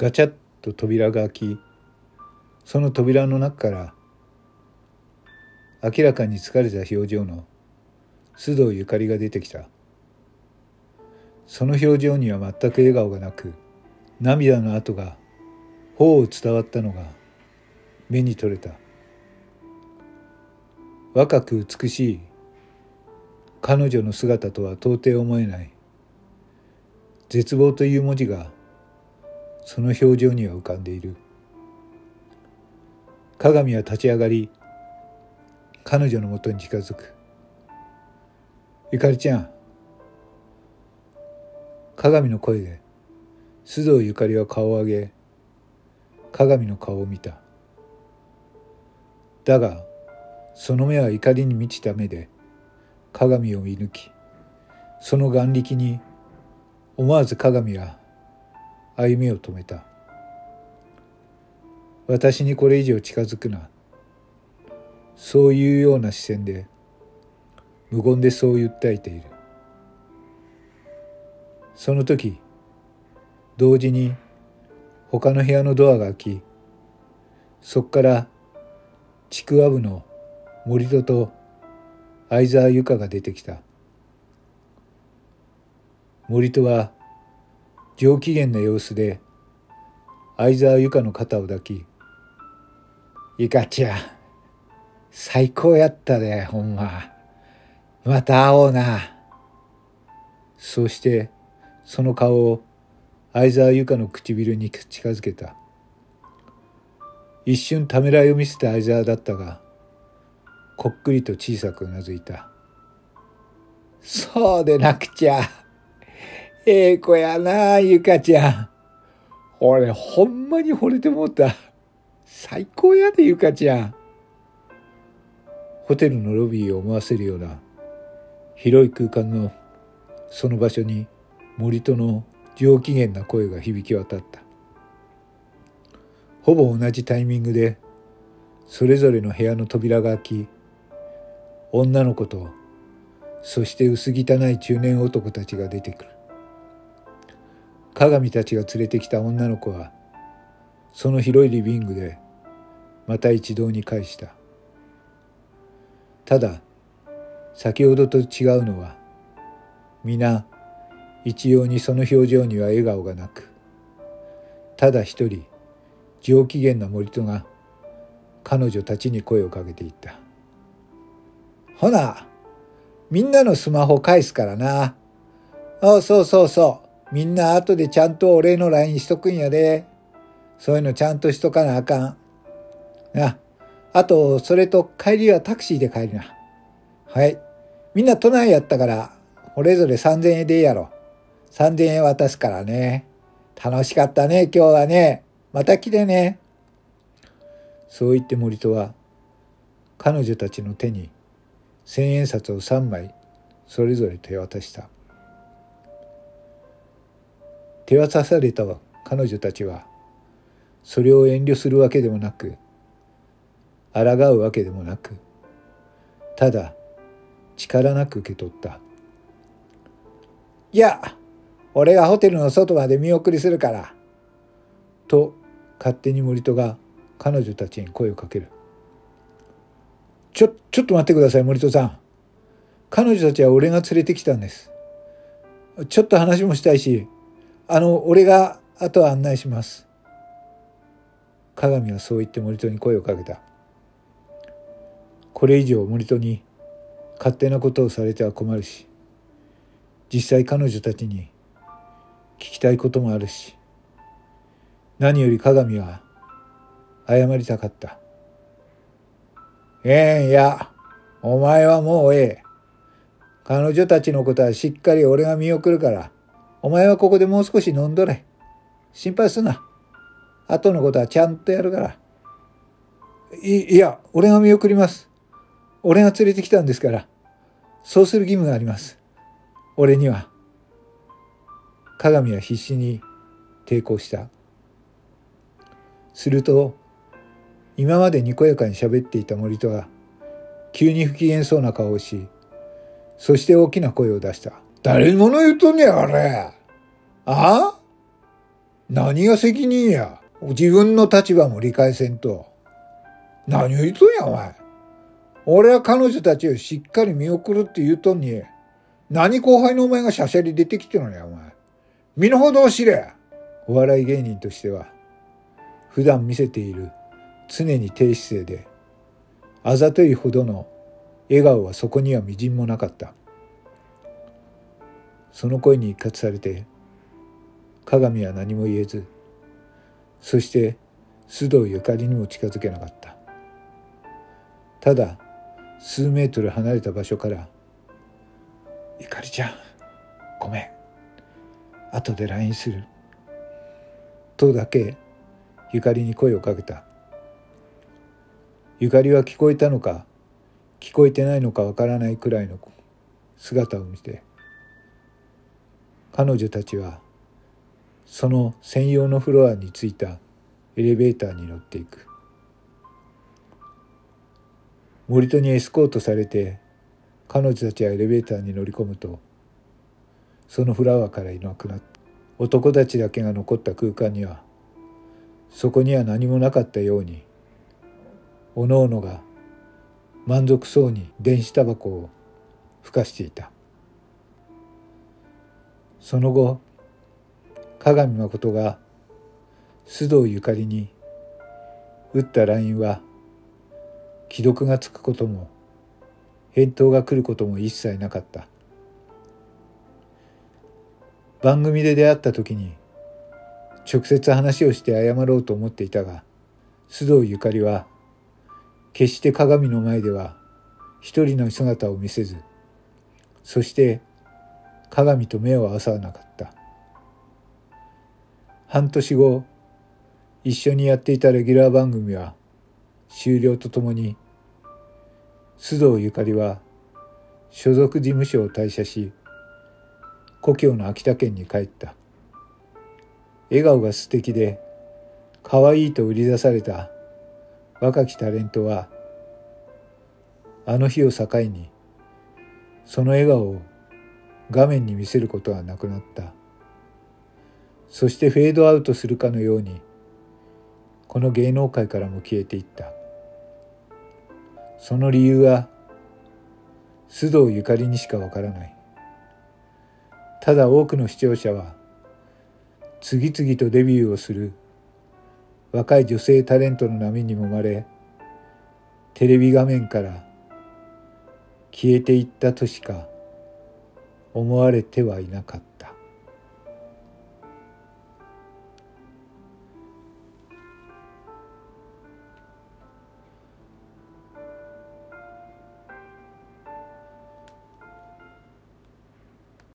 ガチャッと扉が開きその扉の中から明らかに疲れた表情の須藤ゆかりが出てきた。その表情には全く笑顔がなく涙の跡が頬を伝わったのが目に取れた。若く美しい彼女の姿とは到底思えない。絶望という文字がその表情には浮かんでいる。鏡は立ち上がり彼女のもとに近づく。ゆかりちゃん。鏡の声で須藤ゆかりは顔を上げ鏡の顔を見た。だがその目は怒りに満ちた目で鏡を見抜きその眼力に思わず鏡は歩みを止めた。私にこれ以上近づくな。そういうような視線で無言でそう訴えている。その時同時に他の部屋のドアが開きそこからちくわぶの森戸と相沢由香が出てきた。森戸は上機嫌な様子で相沢由香の肩を抱き「ゆかちゃん最高やったでほんま。また会おうな」そうしてその顔を相沢由香の唇に近づけた。一瞬ためらいを見せた相沢だったがこっくりと小さくうなずいた。そうでなくちゃ。ええ子やなゆかちゃん。俺ほんまに惚れてもうた。最高やでゆかちゃん。ホテルのロビーを思わせるような広い空間のその場所に森との上機嫌な声が響き渡った。ほぼ同じタイミングでそれぞれの部屋の扉が開き女の子とそして薄汚い中年男たちが出てくる。鏡たちが連れてきた女の子はその広いリビングでまた一堂に会した。ただ先ほどと違うのは皆一様にその表情には笑顔がなくただ一人上機嫌な森戸が彼女たちに声をかけていったほなみんなのスマホ返すからな。あそうそうそう。みんな後でちゃんとお礼の LINE しとくんやでそういうのちゃんとしとかなあかんなあとそれと帰りはタクシーで帰りなはいみんな都内やったからそれぞれ3000円でいいやろ3000円渡すからね。楽しかったね、今日はね。また来てね。そう言って森戸は、彼女たちの手に千円札を3枚それぞれ手渡した。手渡された彼女たちは、それを遠慮するわけでもなく、抗うわけでもなく、ただ力なく受け取った。いや、俺がホテルの外まで見送りするから。と勝手に森戸が彼女たちに声をかける。ちょ、ちょっと待ってください森戸さん。彼女たちは俺が連れてきたんです。ちょっと話もしたいし、あの、俺が後は案内します。鏡はそう言って森戸に声をかけた。これ以上森戸に勝手なことをされては困るし、実際彼女たちに聞きたいこともあるし何より鏡は謝りたかったええんやお前はもうええ彼女たちのことはしっかり俺が見送るからお前はここでもう少し飲んどれ。心配すな。後のことはちゃんとやるから。いいや俺が見送ります。俺が連れてきたんですから。そうする義務があります。俺には。鏡は必死に抵抗した。すると今までにこやかに喋っていた森戸は急に不機嫌そうな顔をしそして大きな声を出した「誰に物言うとんねやあれあ？あ何が責任や？自分の立場も理解せんと。何を言うとんや、お前。俺は彼女たちをしっかり見送るって言うとんに、何後輩のお前がしゃしゃり出てきてるのや、お前。身の程を知れ。お笑い芸人としては、普段見せている常に低姿勢で、あざといほどの笑顔はそこにはみじんもなかった。その声に一喝されて、鏡は何も言えず、そして須藤ゆかりにも近づけなかった。ただ、数メートル離れた場所から、ゆかりちゃん、ごめん。後で LINE する。とだけ、ゆかりに声をかけた。ゆかりは聞こえたのか、聞こえてないのかわからないくらいの姿を見て、彼女たちはその専用のフロアに着いたエレベーターに乗っていく。森戸にエスコートされて彼女たちはエレベーターに乗り込むとそのフラワーからいなくなった男たちだけが残った空間にはそこには何もなかったようにおのおのが満足そうに電子タバコをふかしていた。その後鏡誠が須藤ゆかりに打った LINE は既読がつくことも返答が来ることも一切なかった。番組で出会った時に直接話をして謝ろうと思っていたが須藤ゆかりは決して鏡の前では一人の姿を見せずそして鏡と目を合わさなかった。半年後一緒にやっていたレギュラー番組は終了とともに須藤ゆかりは所属事務所を退社し故郷の秋田県に帰った。笑顔が素敵で可愛いと売り出された若きタレントはあの日を境にその笑顔を画面に見せることはなくなった。そしてフェードアウトするかのようにこの芸能界からも消えていった。その理由は須藤ゆかりにしかわからない。ただ多くの視聴者は次々とデビューをする若い女性タレントの波にもまれテレビ画面から消えていったとしか思われてはいなかった。